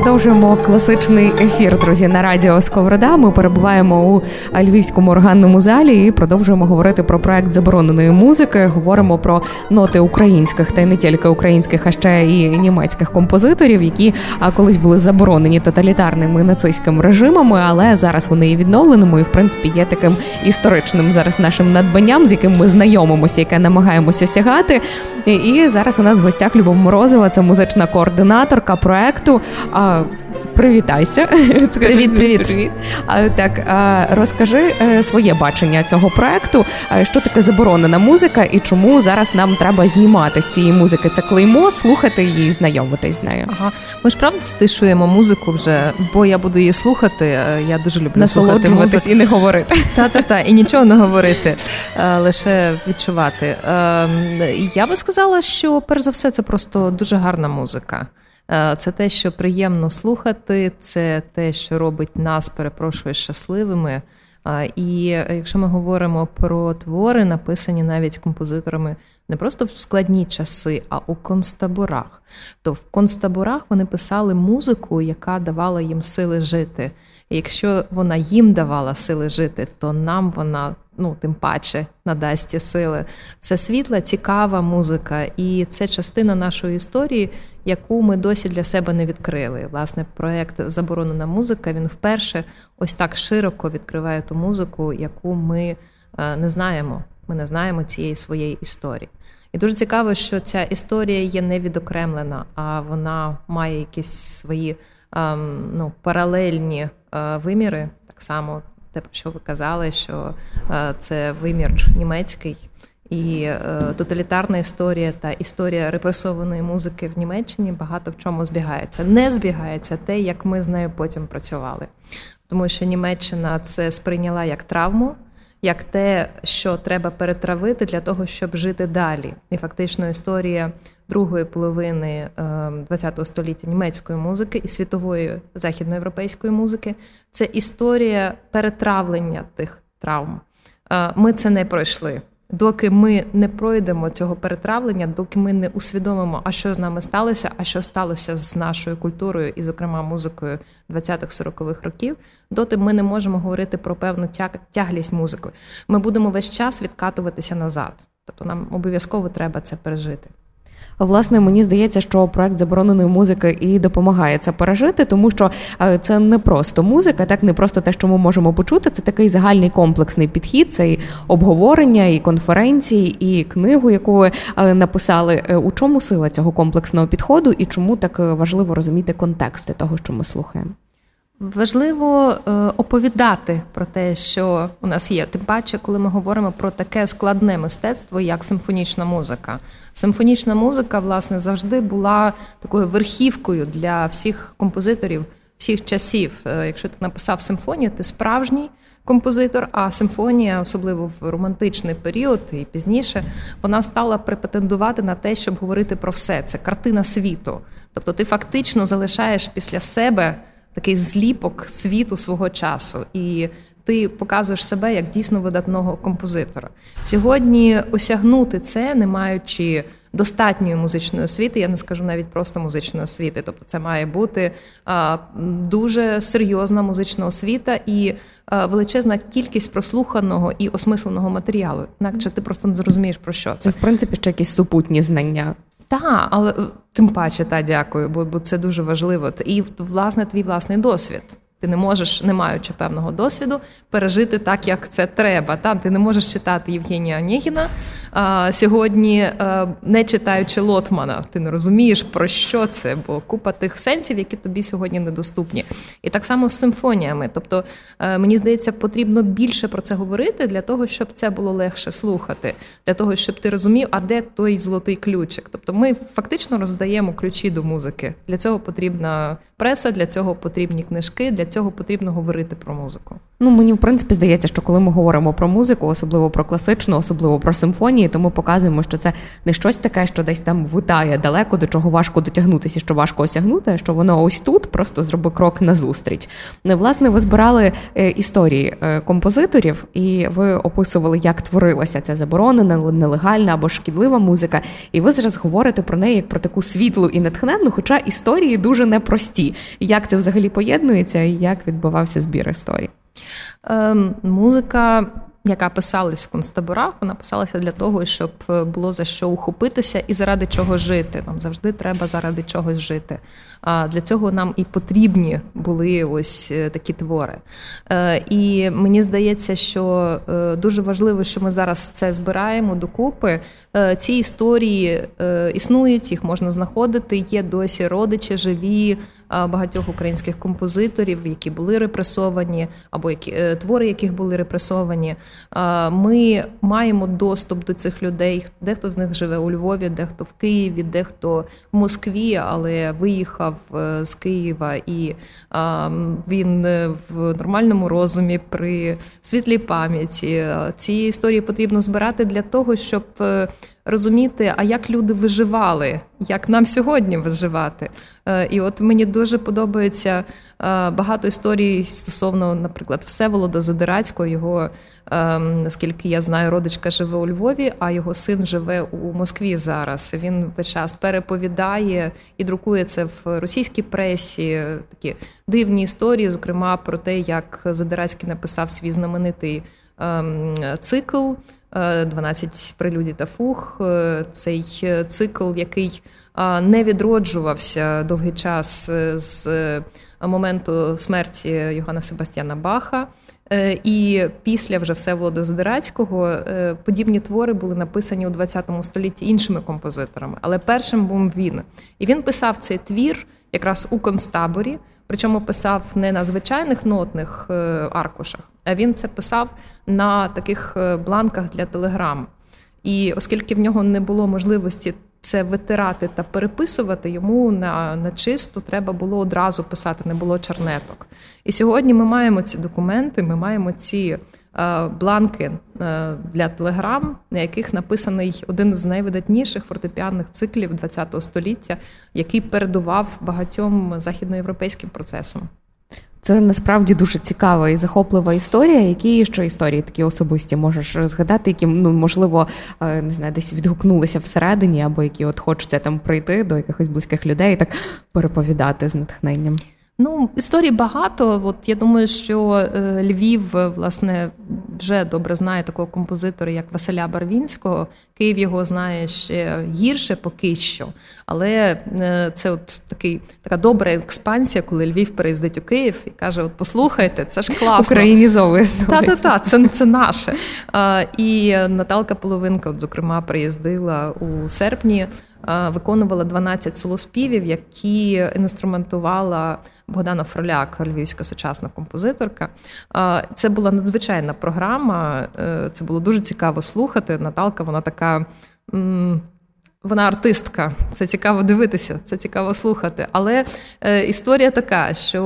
продовжуємо класичний ефір, друзі, на радіо Сковорода. Ми перебуваємо у львівському органному залі і продовжуємо говорити про проект забороненої музики. Говоримо про ноти українських та й не тільки українських, а ще і німецьких композиторів, які колись були заборонені тоталітарними нацистськими режимами, але зараз вони є відновленими і в принципі є таким історичним зараз нашим надбанням, з яким ми знайомимося, яке намагаємося сягати. І зараз у нас в гостях Любов Морозова, це музична координаторка проекту. Привітайся. Привіт, привіт. привіт. Так, розкажи е, своє бачення цього проекту. Що таке заборонена музика і чому зараз нам треба знімати з цієї музики? Це клеймо, слухати її, і знайомитись з нею. Ага. Ми ж правда стишуємо музику вже, бо я буду її слухати. Е, я дуже люблю слухати музику. і не говорити. Та-та-та, і нічого не говорити, е, лише відчувати. Ем, я би сказала, що перш за все це просто дуже гарна музика. Е, це те, що приємно слухати, це те, що робить нас, перепрошую, щасливими. Е, і якщо ми говоримо про твори, написані навіть композиторами не просто в складні часи, а у концтаборах, то в концтаборах вони писали музику, яка давала їм сили жити. І якщо вона їм давала сили жити, то нам вона ну тим паче надасть ті сили. Це світла, цікава музика, і це частина нашої історії, яку ми досі для себе не відкрили. Власне, проект Заборонена музика він вперше ось так широко відкриває ту музику, яку ми е, не знаємо. Ми не знаємо цієї своєї історії. І дуже цікаво, що ця історія є не відокремлена, а вона має якісь свої ем, ну, паралельні е, виміри, так само те, про що ви казали, що е, це вимір німецький. І е, тоталітарна історія та історія репресованої музики в Німеччині багато в чому збігається. Не збігається те, як ми з нею потім працювали, тому що Німеччина це сприйняла як травму як те, що треба перетравити для того, щоб жити далі. І фактично історія другої половини ХХ ем, століття німецької музики і світової західноєвропейської музики це історія перетравлення тих травм. Е, ми це не пройшли. Доки ми не пройдемо цього перетравлення, доки ми не усвідомимо, а що з нами сталося, а що сталося з нашою культурою, і, зокрема, музикою 20-х-40-х років, доти ми не можемо говорити про певну тяглість музики. Ми будемо весь час відкатуватися назад. Тобто нам обов'язково треба це пережити. Власне, мені здається, що проект забороненої музики і допомагає це пережити, тому що е, це не просто музика, так не просто те, що ми можемо почути. Це такий загальний комплексний підхід. Це і обговорення, і конференції, і книгу, яку ви е, написали. Е, у чому сила цього комплексного підходу, і чому так важливо розуміти контексти того, що ми слухаємо? Важливо е, оповідати про те, що у нас є. Тим паче, коли ми говоримо про таке складне мистецтво, як симфонічна музика. Симфонічна музика, власне, завжди була такою верхівкою для всіх композиторів всіх часів. Е, якщо ти написав симфонію, ти справжній композитор, а симфонія, особливо в романтичний період і пізніше, вона стала препретендувати на те, щоб говорити про все. Це картина світу. Тобто, ти фактично залишаєш після себе такий зліпок світу свого часу, і ти показуєш себе як дійсно видатного композитора. Сьогодні осягнути це, не маючи достатньої музичної освіти, я не скажу навіть просто музичної освіти. Тобто, це має бути а, дуже серйозна музична освіта і а, величезна кількість прослуханого і осмисленого матеріалу. Інакше ти просто не зрозумієш про що це. Це в принципі ще якісь супутні знання. Так, але е, тим паче та дякую, бо бо це дуже важливо. І власне твій власний досвід. Ти не можеш, не маючи певного досвіду, пережити так, як це треба. Там ти не можеш читати Євгенія Онєгіна а, сьогодні, а, не читаючи Лотмана. Ти не розумієш, про що це, бо купа тих сенсів, які тобі сьогодні недоступні. І так само з симфоніями. Тобто, а, е, мені здається, потрібно більше про це говорити для того, щоб це було легше слухати, для того, щоб ти розумів, а де той золотий ключик. Тобто, ми фактично роздаємо ключі до музики. Для цього потрібна преса, для цього потрібні книжки. для цього потрібно говорити про музику. Ну, мені в принципі здається, що коли ми говоримо про музику, особливо про класичну, особливо про симфонії, то ми показуємо, що це не щось таке, що десь там витає далеко, до чого важко дотягнутися, що важко осягнути, а що воно ось тут просто зроби крок назустріч. Ну, власне, ви збирали е, історії е, композиторів, і ви описували, як творилася ця заборонена, нелегальна або шкідлива музика. І ви зараз говорите про неї як про таку світлу і натхненну, хоча історії дуже непрості. Як це взагалі поєднується, і як відбувався збір історій? Ем, музика, яка писалась в концтаборах, вона писалася для того, щоб е, було за що ухопитися і заради чого жити. Нам завжди треба заради чогось жити. А для цього нам і потрібні були ось е, такі твори. Е, і мені здається, що дуже важливо, що ми зараз це збираємо докупи. Ці історії існують, їх можна знаходити. Є досі родичі живі багатьох українських композиторів, які були репресовані, або які е, твори, яких були репресовані. Ми маємо доступ до цих людей. Дехто з них живе у Львові, дехто в Києві, дехто в Москві, але виїхав е, з Києва, і він е, в нормальному розумі при світлій пам'яті. Ці історії потрібно збирати для того, щоб розуміти, а як люди виживали, як нам сьогодні виживати. Е, і от мені дуже подобається е, багато історій стосовно, наприклад, Всеволода Задирацького. Його, ем, наскільки я знаю, родичка живе у Львові, а його син живе у Москві зараз. Він весь час переповідає і друкує це в російській пресі. Такі дивні історії, зокрема про те, як Задирацький написав свій знаменитий ем, цикл. 12 прелюдій та фух. Е, цей цикл, який не відроджувався довгий час е, з моменту смерті Йоганна Себастьяна Баха. Е, і після вже Всеволода Задирацького подібні твори були написані у 20 столітті іншими композиторами, але першим був він. І він писав цей твір якраз у концтаборі, причому писав не на звичайних нотних аркушах, а він це писав на таких е, бланках для телеграм. І оскільки в нього не було можливості це витирати та переписувати, йому на на чисту треба було одразу писати, не було чернеток. І сьогодні ми маємо ці документи, ми маємо ці е, бланки е, для телеграм, на яких написаний один з найвидатніших фортепіанних циклів ХХ століття, який передував багатьом західноєвропейським процесам. Це насправді дуже цікава і захоплива історія. Які ще історії такі особисті можеш згадати, які ну можливо е, не знаю, десь відгукнулися всередині, або які от хочеться там прийти до якихось близьких людей і так переповідати з натхненням. Ну, історій багато. От я думаю, що е, Львів власне вже добре знає такого композитора, як Василя Барвінського. Київ його знає ще гірше поки що. Але е, це от такий така добра експансія, коли Львів переїздить у Київ і каже: От послухайте, це ж класно. Українізовує Та-та-та, це це наше. І Наталка Половинка, от, зокрема, приїздила у серпні виконувала 12 солоспівів, які інструментувала Богдана Фроляк, львівська сучасна композиторка. Це була надзвичайна програма. Е, це було дуже цікаво слухати. Наталка, вона така. Вона артистка, це цікаво дивитися, це цікаво слухати. Але е, історія така, що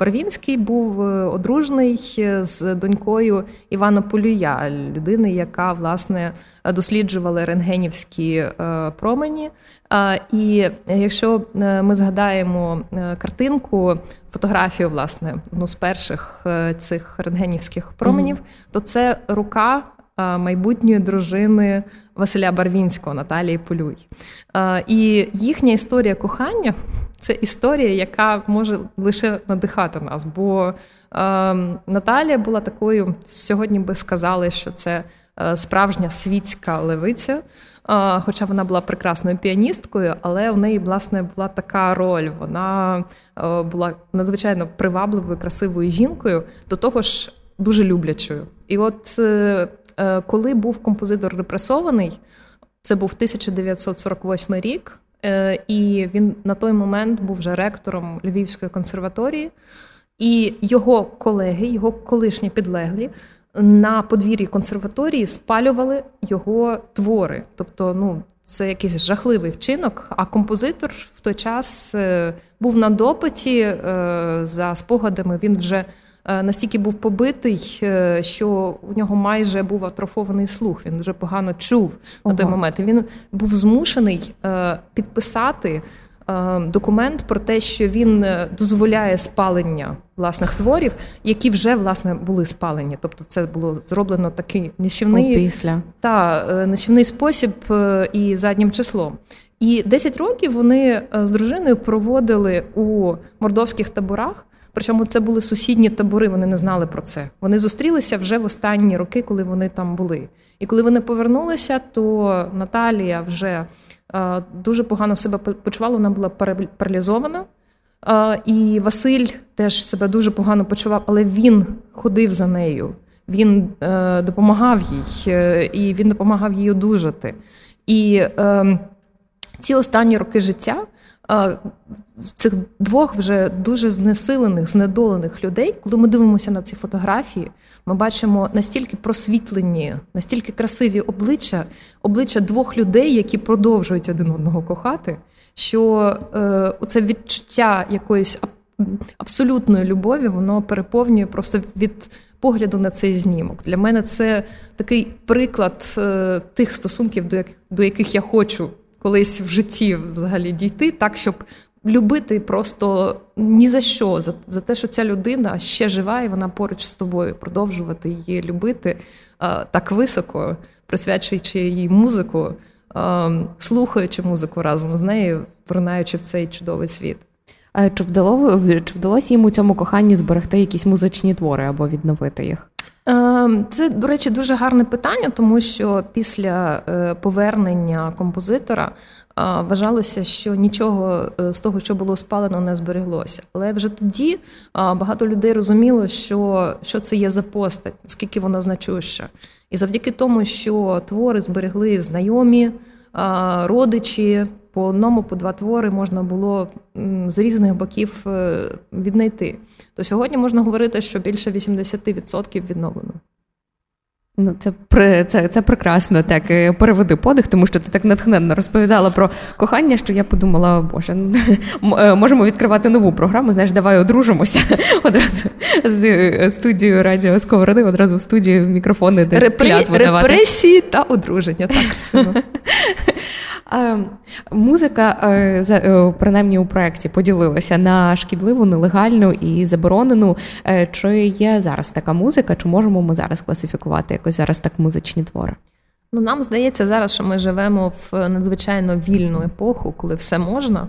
Барвінський був е, одружений з донькою Івана Полюя, людини, яка власне досліджувала рентгенівські е, промені. Е, і якщо е, ми згадаємо е, картинку, фотографію, власне, одну з перших е, цих рентгенівських променів, mm-hmm. то це рука майбутньої дружини Василя Барвінського, Наталії Полюй. І їхня історія кохання це історія, яка може лише надихати нас. Бо Наталія була такою, сьогодні би сказали, що це справжня світська левиця. Хоча вона була прекрасною піаністкою, але в неї, власне, була така роль. Вона була надзвичайно привабливою, красивою жінкою, до того ж дуже люблячою. І от е, Е, коли був композитор репресований, це був 1948 рік, е, і він на той момент був вже ректором Львівської консерваторії, і його колеги, його колишні підлеглі. На подвір'ї консерваторії спалювали його твори. Тобто, ну, це якийсь жахливий вчинок. А композитор в той час е, був на допиті за спогадами. Він вже настільки був побитий, що у нього майже був атрофований слух. Він дуже погано чув Ого. на той момент. І Він був змушений підписати документ про те, що він дозволяє спалення власних творів, які вже власне були спалені. Тобто, це було зроблено такий нищівний після та нищівний спосіб і заднім числом. І 10 років вони з дружиною проводили у мордовських таборах. Причому це були сусідні табори, вони не знали про це. Вони зустрілися вже в останні роки, коли вони там були. І коли вони повернулися, то Наталія вже е, дуже погано себе почувала, вона була паралізована. Е, і Василь теж себе дуже погано почував, але він ходив за нею, він е, допомагав їй, і він допомагав їй одужати. І ем, ці останні роки життя цих двох вже дуже знесилених, знедолених людей, коли ми дивимося на ці фотографії, ми бачимо настільки просвітлені, настільки красиві обличчя, обличчя двох людей, які продовжують один одного кохати, що е, це відчуття якоїсь абсолютної любові, воно переповнює просто від. Погляду на цей знімок. Для мене це такий приклад е, тих стосунків, до яких до яких я хочу колись в житті взагалі дійти, так щоб любити просто ні за що, за, за те, що ця людина ще жива, і вона поруч з тобою, продовжувати її любити а, так високо, присвячуючи їй музику, а, слухаючи музику разом з нею, вринаючи в цей чудовий світ. Чи вдалося чи вдалося йому цьому коханні зберегти якісь музичні твори або відновити їх? Ем, це, до речі, дуже гарне питання, тому що після е, повернення композитора вважалося, що нічого е, з того, що було спалено, не збереглося. Але вже тоді багато людей розуміло, що що це є за постать, скільки вона значуща. І завдяки тому, що твори зберегли знайомі, родичі, по одному, по два твори можна було з різних боків е, віднайти. То сьогодні можна говорити, що більше 80% відновлено. Ну, це це, це прекрасно так е, переведи подих, тому що ти так натхненно розповідала про кохання, що я подумала, боже, е, можемо відкривати нову програму. Знаєш, давай одружимося одразу з студією радіо Сковороди, одразу в студію мікрофони де репресії та одруження. Так красиво. Музика, е, е, принаймні у проєкті, поділилася на шкідливу, нелегальну і заборонену. Е, чи є зараз така музика? Чи можемо ми зараз класифікувати якось зараз так музичні твори? Ну, нам здається зараз, що ми живемо в надзвичайно вільну епоху, коли все можна.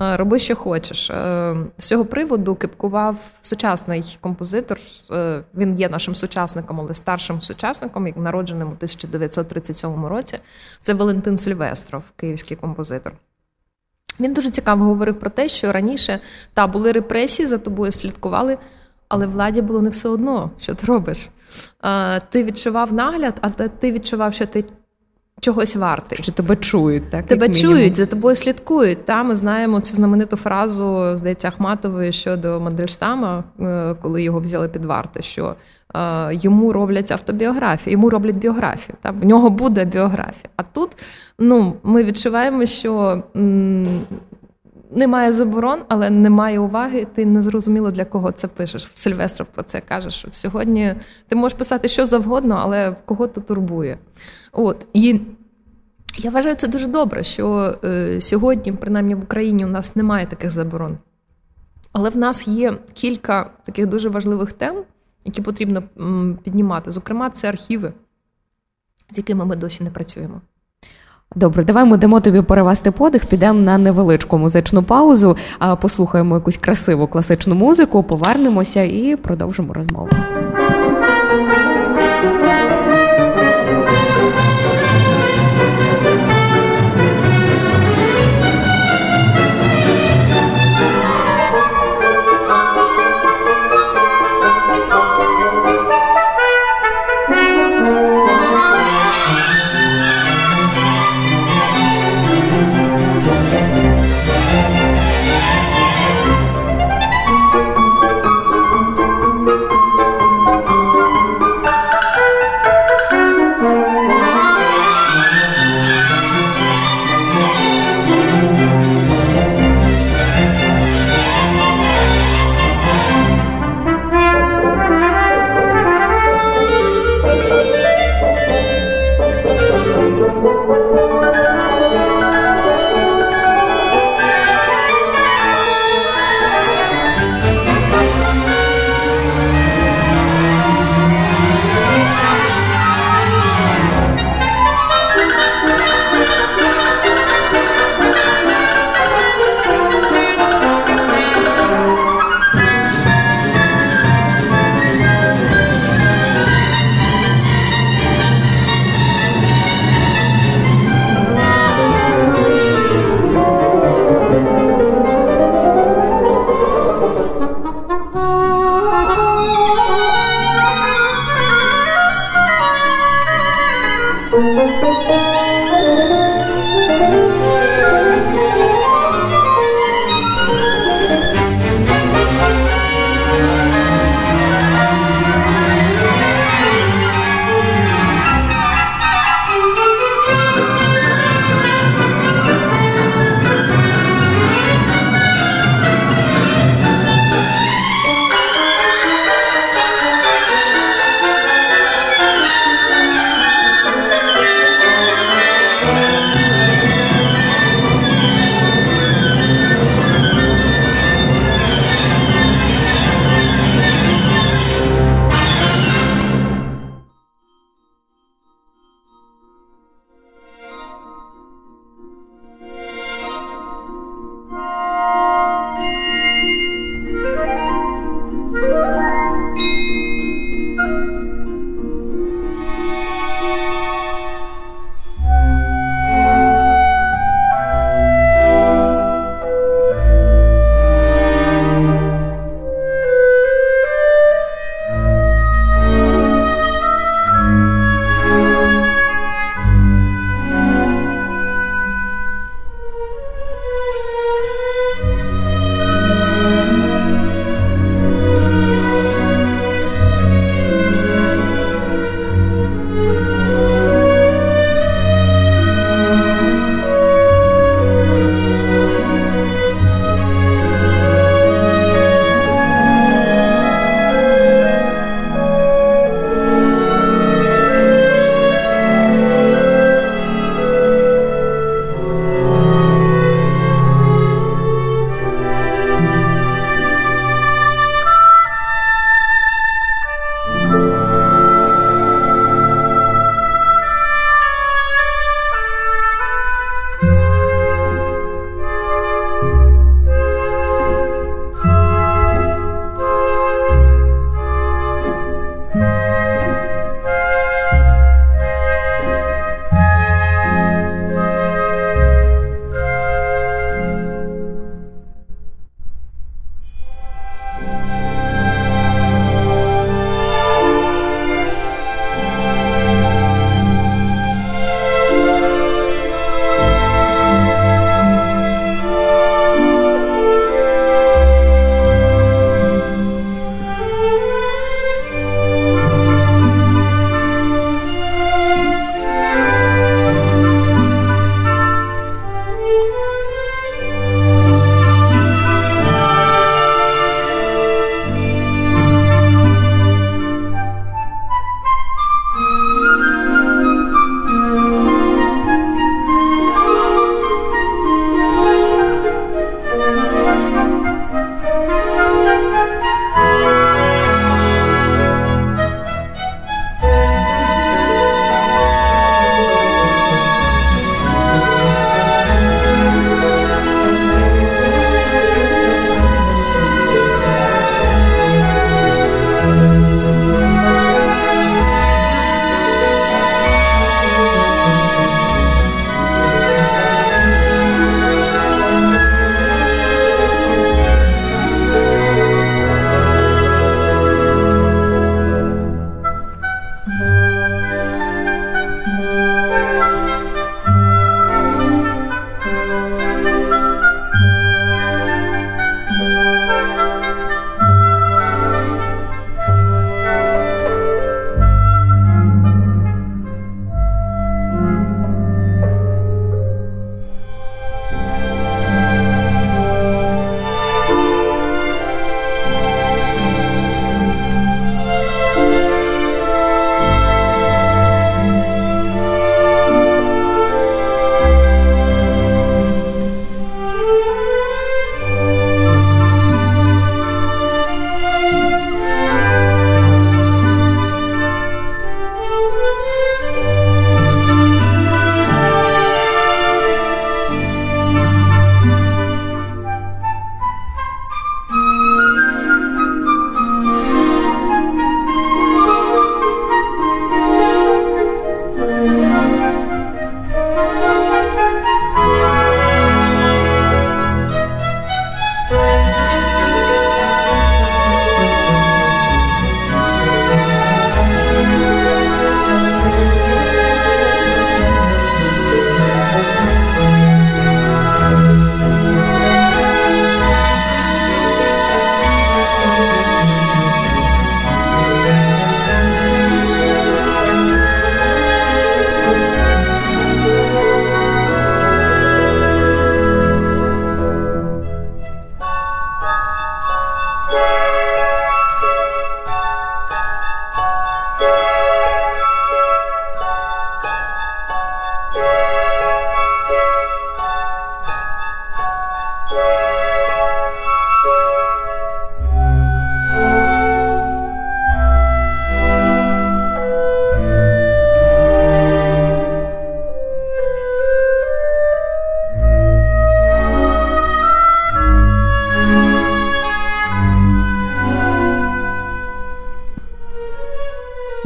Е, роби, що хочеш. Е, з цього приводу кипкував сучасний композитор. Е, він є нашим сучасником, але старшим сучасником, народженим у 1937 році. Це Валентин Сильвестров, київський композитор. Він дуже цікаво говорив про те, що раніше та були репресії, за тобою слідкували, але владі було не все одно, що ти робиш. Ти відчував нагляд, а ти відчував, що ти чогось вартий. Що тебе чують, так? Тебе чують, за тобою слідкують. Та ми знаємо цю знамениту фразу, здається, Ахматової щодо Мандельштама, е, коли його взяли під варти, що е, йому роблять автобіографію, йому роблять біографію. Та? В нього буде біографія. А тут ну, ми відчуваємо, що. М- немає заборон, але немає уваги. Ти не зрозуміло для кого це пишеш. Сильвестров про це каже, що сьогодні ти можеш писати що завгодно, але кого то турбує. От і я вважаю це дуже добре, що е, сьогодні, принаймні в Україні, у нас немає таких заборон. Але в нас є кілька таких дуже важливих тем, які потрібно піднімати. Зокрема, це архіви, з якими ми досі не працюємо. Добре, давай ми дамо тобі перевести подих, підемо на невеличку музичну паузу, послухаємо якусь красиву класичну музику, повернемося і продовжимо розмову.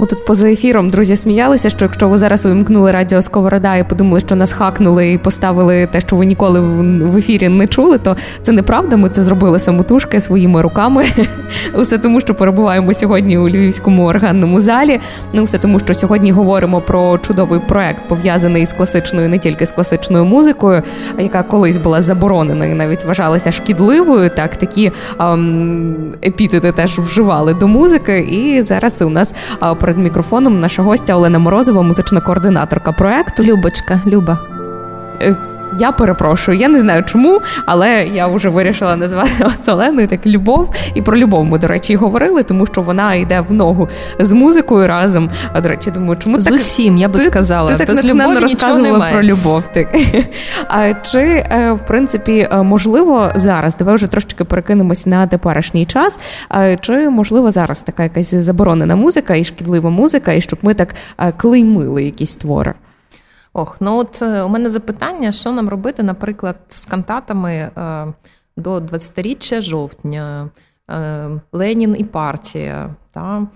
вот поза ефіром друзі сміялися, що якщо ви зараз увімкнули радіо Сковорода і подумали, що нас хакнули і поставили те, що ви ніколи в ефірі не чули, то це неправда. Ми це зробили самотужки своїми руками. Усе тому, що перебуваємо сьогодні у львівському органному залі. Ну, все тому, що сьогодні говоримо про чудовий проект, пов'язаний з класичною, не тільки з класичною музикою, яка колись була забороненою, і навіть вважалася шкідливою. Так такі ем, епітети теж вживали до музики. І зараз у нас перед мікрофоном наша гостя Олена Морозова, музична координаторка проекту. Любочка, Люба. Я перепрошую, я не знаю чому, але я вже вирішила назвати вас Оленою так любов. І про любов ми, до речі, говорили, тому що вона йде в ногу з музикою разом. А до речі, думаю, чому з так усім, я би ти, сказала. Ти так Без любові розказувала про любов. Так. А чи е, в принципі е, можливо зараз? Давай вже трошечки перекинемось на теперішній час. Чи можливо зараз така якась заборонена музика і шкідлива музика, і щоб ми так е, клеймили якісь твори? Ох, ну от е, у мене запитання, що нам робити, наприклад, з кантатами е, до 20-річчя жовтня, е, Ленін і партія, та,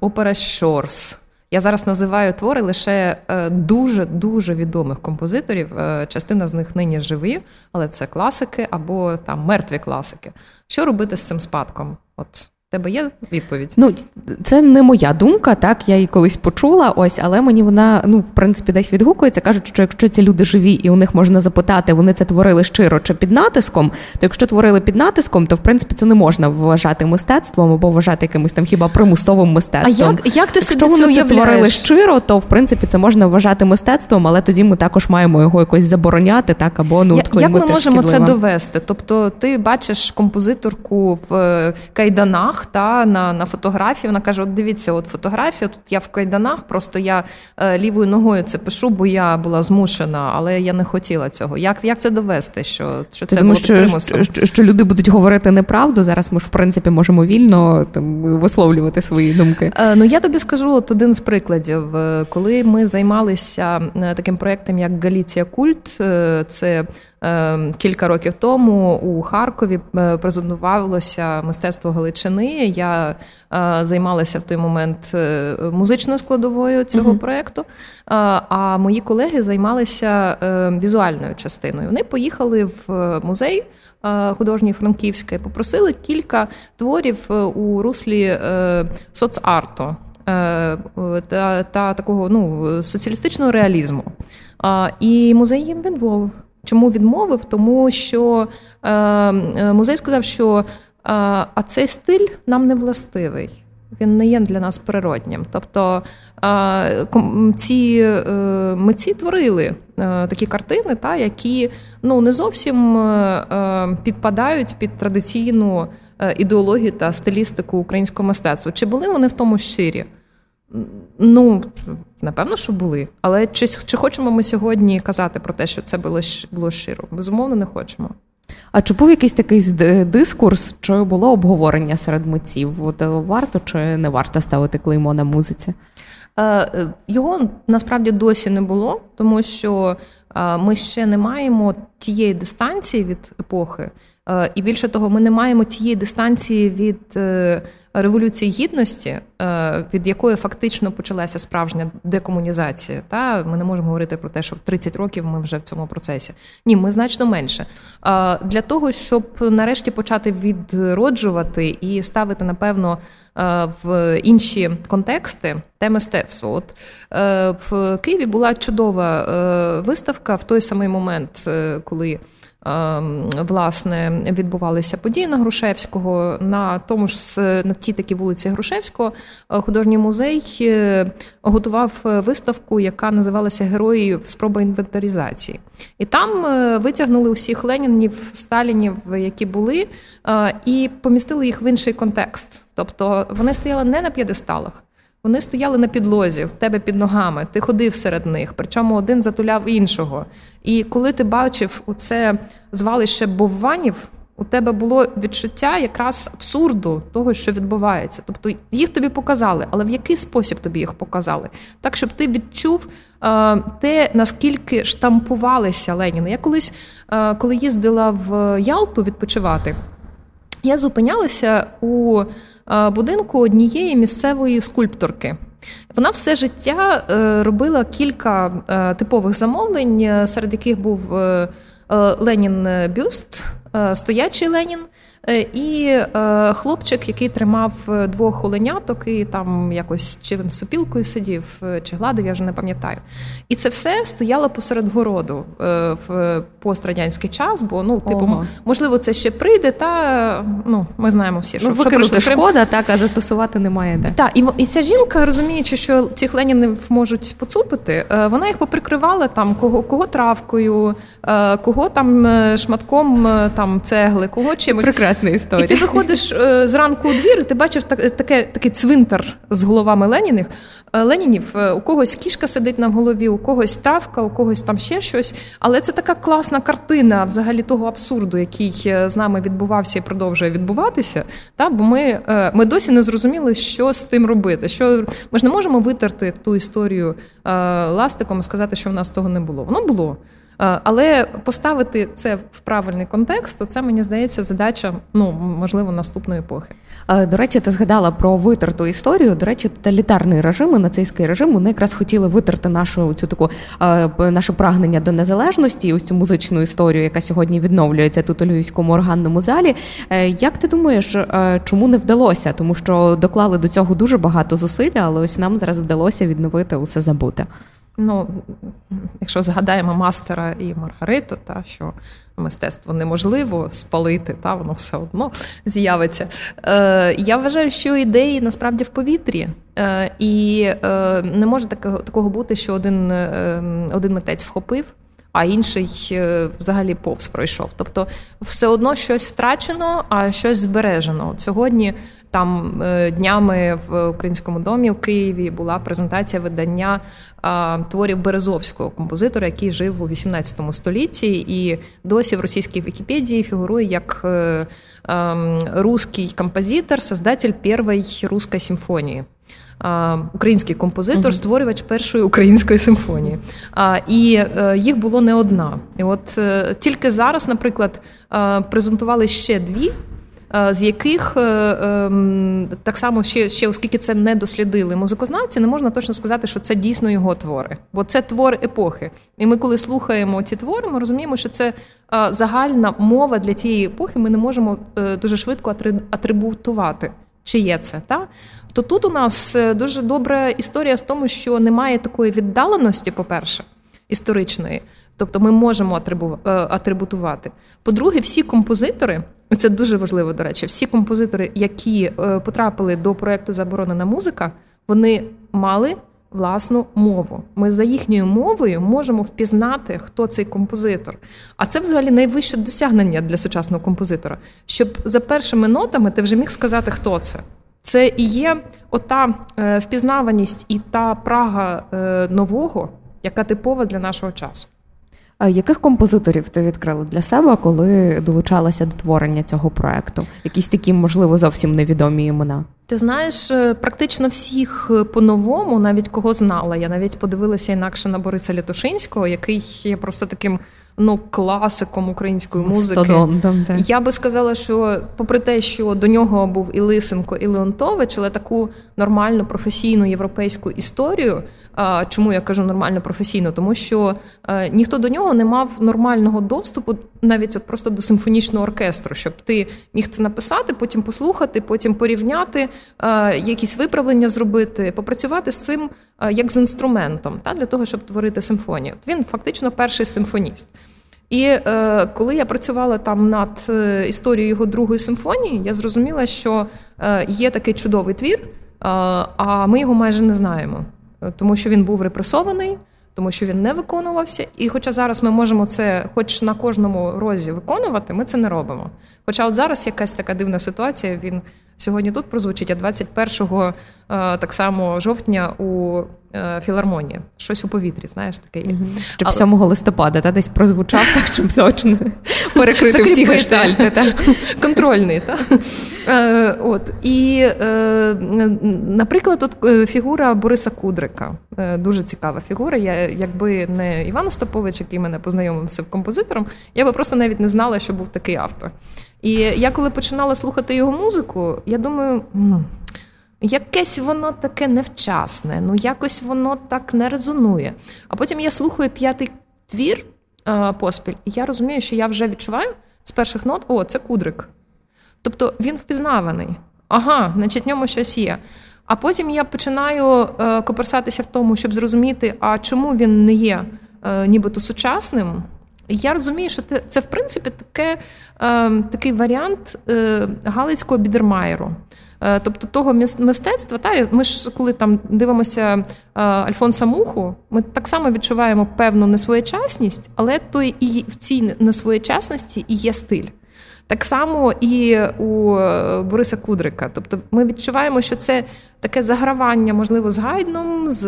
опера Щорс. Я зараз називаю твори лише дуже дуже відомих композиторів. Частина з них нині живі, але це класики або там мертві класики. Що робити з цим спадком? От Тебе є відповідь? Ну це не моя думка, так я її колись почула. Ось, але мені вона ну в принципі десь відгукується. кажуть, що якщо ці люди живі і у них можна запитати, вони це творили щиро чи під натиском, то якщо творили під натиском, то в принципі це не можна вважати мистецтвом або вважати якимось там хіба примусовим мистецтвом. А як як ти якщо собі це вони це творили щиро, то в принципі це можна вважати мистецтвом, але тоді ми також маємо його якось забороняти, так або ну я, як ми можемо шкідливо. це довести? Тобто, ти бачиш композиторку в е, кайданах кайданах та на на фотографії. Вона каже: От дивіться, от фотографія, тут я в кайданах, просто я е, лівою ногою це пишу, бо я була змушена, але я не хотіла цього. Як як це довести? Що що це Тому, було що, примусом? Що, що люди будуть говорити неправду? Зараз ми ж в принципі можемо вільно там висловлювати свої думки. Е, ну я тобі скажу от один з прикладів, е, коли ми займалися е, таким проєктом, як Галіція Культ, це кілька років тому у Харкові е, презентувалося мистецтво Галичини. Я е, займалася в той момент е, музичною складовою цього uh проєкту, а мої колеги займалися візуальною частиною. Вони поїхали в музей. Художній Франківська попросили кілька творів у руслі соцарту та та такого ну, соціалістичного реалізму. І музей їм відмовив. Чому відмовив? Тому що е, е, музей сказав, що е, а цей стиль нам не властивий. Він не є для нас природнім. Тобто ці митці творили такі картини, та, які ну, не зовсім підпадають під традиційну ідеологію та стилістику українського мистецтва. Чи були вони в тому щирі? Ну, напевно, що були. Але чи чи хочемо ми сьогодні казати про те, що це було було щиро? Безумовно, не хочемо. А чи був якийсь такий дискурс, чи було обговорення серед митців? От е, варто чи не варто ставити клеймо на музиці? Е, е, його насправді досі не було, тому що ми ще не маємо тієї дистанції від епохи, і більше того, ми не маємо тієї дистанції від революції гідності, е, від якої фактично почалася справжня декомунізація. Та ми не можемо говорити про те, що 30 років ми вже в цьому процесі. Ні, ми значно менше. Для того щоб нарешті почати відроджувати і ставити, напевно, е, в інші контексти те мистецтво. От е, в Києві була чудова виставка в той самий момент, коли. Ем, власне відбувалися події на Грушевського. На тому ж на тій такій вулиці Грушевського е, художній музей е, готував виставку, яка називалася Герої спроба інвентаризації. І там е, витягнули усіх Ленінів, Сталінів, які були, і помістили їх в інший контекст. Тобто вони стояли не на п'єдесталах. Вони стояли на підлозі, в тебе під ногами, ти ходив серед них, причому один затуляв іншого. І коли ти бачив оце звалище бовванів, у тебе було відчуття якраз абсурду того, що відбувається. Тобто їх тобі показали, але в який спосіб тобі їх показали? Так, щоб ти відчув е, те, наскільки штампувалися Леніни. Я колись, е, коли їздила в Ялту відпочивати. я зупинялася у будинку однієї місцевої скульпторки. Вона все життя робила кілька типових замовлень, серед яких був Ленін Бюст, стоячий Ленін. Е, і е, хлопчик, який тримав е, двох оленяток, і там якось чи він сопілкою сидів, чи гладив, я вже не пам'ятаю. І це все стояло посеред городу в пострадянський час, бо ну, типу, Ого. можливо, це ще прийде, та ну ми знаємо всі, що ну, викинути шкода, так а застосувати немає де. Так, і і ця жінка, розуміючи, що цих ленінів можуть поцупити, вона їх поприкривала там кого кого травкою, кого там шматком там цегли, кого чимось. Прекрасно прекрасна історія. І ти виходиш е, зранку у двір, і ти бачив таке, такий цвинтар з головами Ленінів. Е, Ленінів, е, у когось кішка сидить на голові, у когось травка, у когось там ще щось. Але це така класна картина взагалі того абсурду, який з нами відбувався і продовжує відбуватися. Та? Бо ми ми досі не зрозуміли, що з тим робити. Що Ми ж не можемо витерти ту історію ластиком і сказати, що в нас того не було. Воно було. Е, але поставити це в правильний контекст, це мені здається задача, ну можливо, наступної епохи. Е, до речі, ти згадала про витерту історію. До речі, тоталітарний режим, нацистський режим, вони якраз хотіли витерти нашу цю таку е, наше прагнення до незалежності, ось цю музичну історію, яка сьогодні відновлюється тут у Львівському органному залі. Як ти думаєш, чому не вдалося? Тому що доклали до цього дуже багато зусиль, але ось нам зараз вдалося відновити усе забуте. Ну, якщо згадаємо мастера і Маргариту, та що мистецтво неможливо спалити, та воно все одно з'явиться. Е, Я вважаю, що ідеї насправді в повітрі, Е, і е, не може такого такого бути, що один, е, один митець вхопив. А інший е, взагалі повз пройшов. Тобто, все одно щось втрачено, а щось збережено. От Сьогодні там е, днями в українському домі в Києві була презентація видання творів Березовського композитора, який жив у 18 столітті, і досі в російській Вікіпедії фігурує як е, ем, русський композитор, создатель першої русської симфонії. Український композитор, створювач першої української симфонії. І е, їх було не одна. І от тільки зараз, наприклад, презентували ще дві. Е, з яких е, ем, так само ще, ще оскільки це не дослідили музикознавці, не можна точно сказати, що це дійсно його твори, бо це твори епохи. І ми, коли слухаємо ці твори, ми розуміємо, що це е, загальна мова для тієї епохи. Ми не можемо дуже швидко атрибутувати, чи є це. Та? То тут у нас дуже добра історія в тому, що немає такої віддаленості, по-перше, історичної. Тобто ми можемо атрибутувати. По-друге, всі композитори. Це дуже важливо, до речі. Всі композитори, які е, потрапили до проекту Заборонена музика, вони мали власну мову. Ми за їхньою мовою можемо впізнати, хто цей композитор. А це взагалі найвище досягнення для сучасного композитора. Щоб за першими нотами ти вже міг сказати, хто це. Це і є ота е, впізнаваність і та прага е, нового, яка типова для нашого часу. Яких композиторів ти відкрила для себе, коли долучалася до творення цього проекту? Якісь такі, можливо, зовсім невідомі імена? Ти знаєш, е, практично всіх е, по-новому, навіть кого знала. Я навіть подивилася інакше на Бориса Лятушинського, який є просто таким ну класиком української музики. так. Я би сказала, що попри те, що до нього був і Лисенко, і Леонтович, але таку нормальну професійну європейську історію. Чому я кажу нормально професійно? Тому що е, ніхто до нього не мав нормального доступу, навіть от просто до симфонічного оркестру, щоб ти міг це написати, потім послухати, потім порівняти, е, якісь виправлення зробити, попрацювати з цим е, як з інструментом, та для того, щоб творити симфонію. От Він фактично перший симфоніст. І е, коли я працювала там над е, історією його другої симфонії, я зрозуміла, що є такий чудовий твір, а ми його майже не знаємо, тому що він був репресований, тому що він не виконувався. І хоча зараз ми можемо це, хоч на кожному розі виконувати, ми це не робимо. Хоча от зараз якась така дивна ситуація, він сьогодні тут прозвучить, а 21 е, так само жовтня у е, філармонії. Щось у повітрі, знаєш, таке. Угу. Щоб 7 листопада та десь прозвучав, так, щоб точно перекрити всі гештальти. Та. Контрольний. Та? Е, от. І, наприклад, тут фігура Бориса Кудрика. Дуже цікава фігура. Я, Якби не Іван Остапович, який мене познайомився з композитором, я би просто навіть не знала, що був такий автор. І я коли починала слухати його музику, я думаю. Якесь воно таке невчасне, ну якось воно так не резонує. А потім я слухаю п'ятий твір е, поспіль, і я розумію, що я вже відчуваю з перших нот, о, це кудрик. Тобто він впізнаваний. Ага, значить, в ньому щось є. А потім я починаю е, коперсатися в тому, щоб зрозуміти, а чому він не є е, нібито сучасним. Я розумію, що це, в принципі, таке, е, такий варіант е, Галицького бідермайеру. Е, тобто того мистецтва, та ми ж коли там дивимося е, Альфонса Муху, ми так само відчуваємо певну несвоєчасність, але то і в цій несвоєчасності і є стиль. Так само і у Бориса Кудрика. Тобто ми відчуваємо, що це таке загравання, можливо, з гайдном, з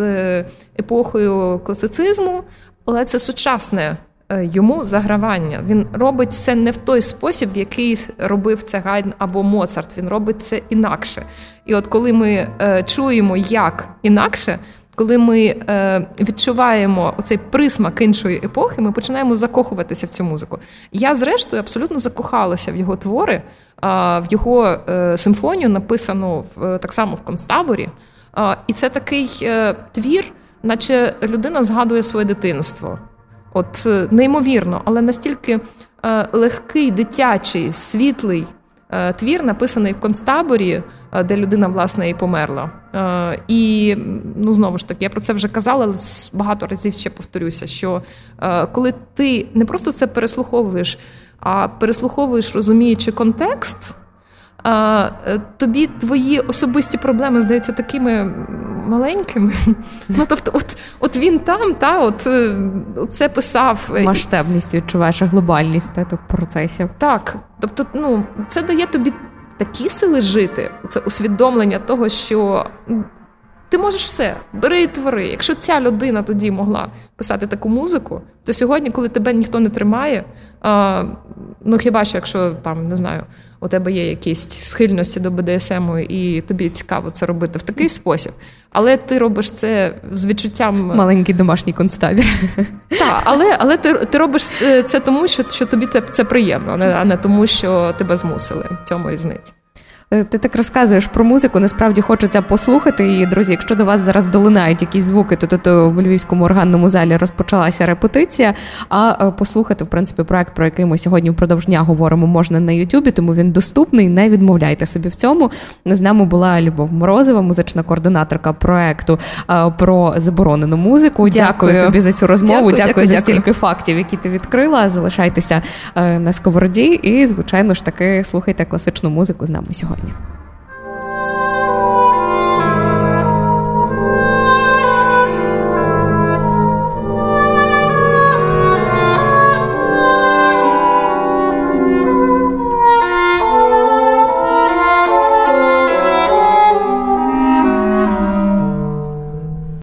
епохою класицизму, але це сучасне йому загравання. Він робить це не в той спосіб, в який робив це Гайден або Моцарт. Він робить це інакше. І от коли ми е, чуємо, як інакше. Коли ми е, відчуваємо оцей присмак іншої епохи, ми починаємо закохуватися в цю музику. Я, зрештою, абсолютно закохалася в його твори, е, в його е, симфонію, написану в так само в концтаборі. Е, і це такий е, твір, наче людина згадує своє дитинство. От е, неймовірно, але настільки е, легкий, дитячий, світлий е, твір, написаний в концтаборі, де людина власне і померла. І ну знову ж таки, я про це вже казала, але багато разів ще повторюся: що коли ти не просто це переслуховуєш, а переслуховуєш, розуміючи контекст. Тобі твої особисті проблеми здаються такими маленькими. Ну тобто, от от він там, та от е, це писав масштабність відчуваєш глобальність та, процесів. Так, тобто, ну це дає тобі такі сили жити, це усвідомлення того, що. Ти можеш все, бери і твори. Якщо ця людина тоді могла писати таку музику, то сьогодні, коли тебе ніхто не тримає, а, ну хіба що, якщо там не знаю, у тебе є якісь схильності до БДСМу, і тобі цікаво це робити в такий спосіб, але ти робиш це з відчуттям маленький домашній концтабір. Так, але але ти ти робиш це тому, що що тобі це приємно, а не тому, що тебе змусили. В цьому різниця. Е, ти так розказуєш про музику, насправді хочеться послухати. І, друзі, якщо до вас зараз долинають якісь звуки, то тут в Львівському органному залі розпочалася репетиція. А е, послухати, в принципі, проект, про який ми сьогодні впродовж дня говоримо, можна на Ютубі, тому він доступний. Не відмовляйте собі в цьому. З нами була Любов Морозова, музична координаторка проекту е, про заборонену музику. Дякую, дякую тобі за цю розмову. Дякую, дякую, дякую за стільки фактів, які ти відкрила. Залишайтеся на сковороді, і звичайно ж таки слухайте класичну музику з нами сьогодні. tygodnia.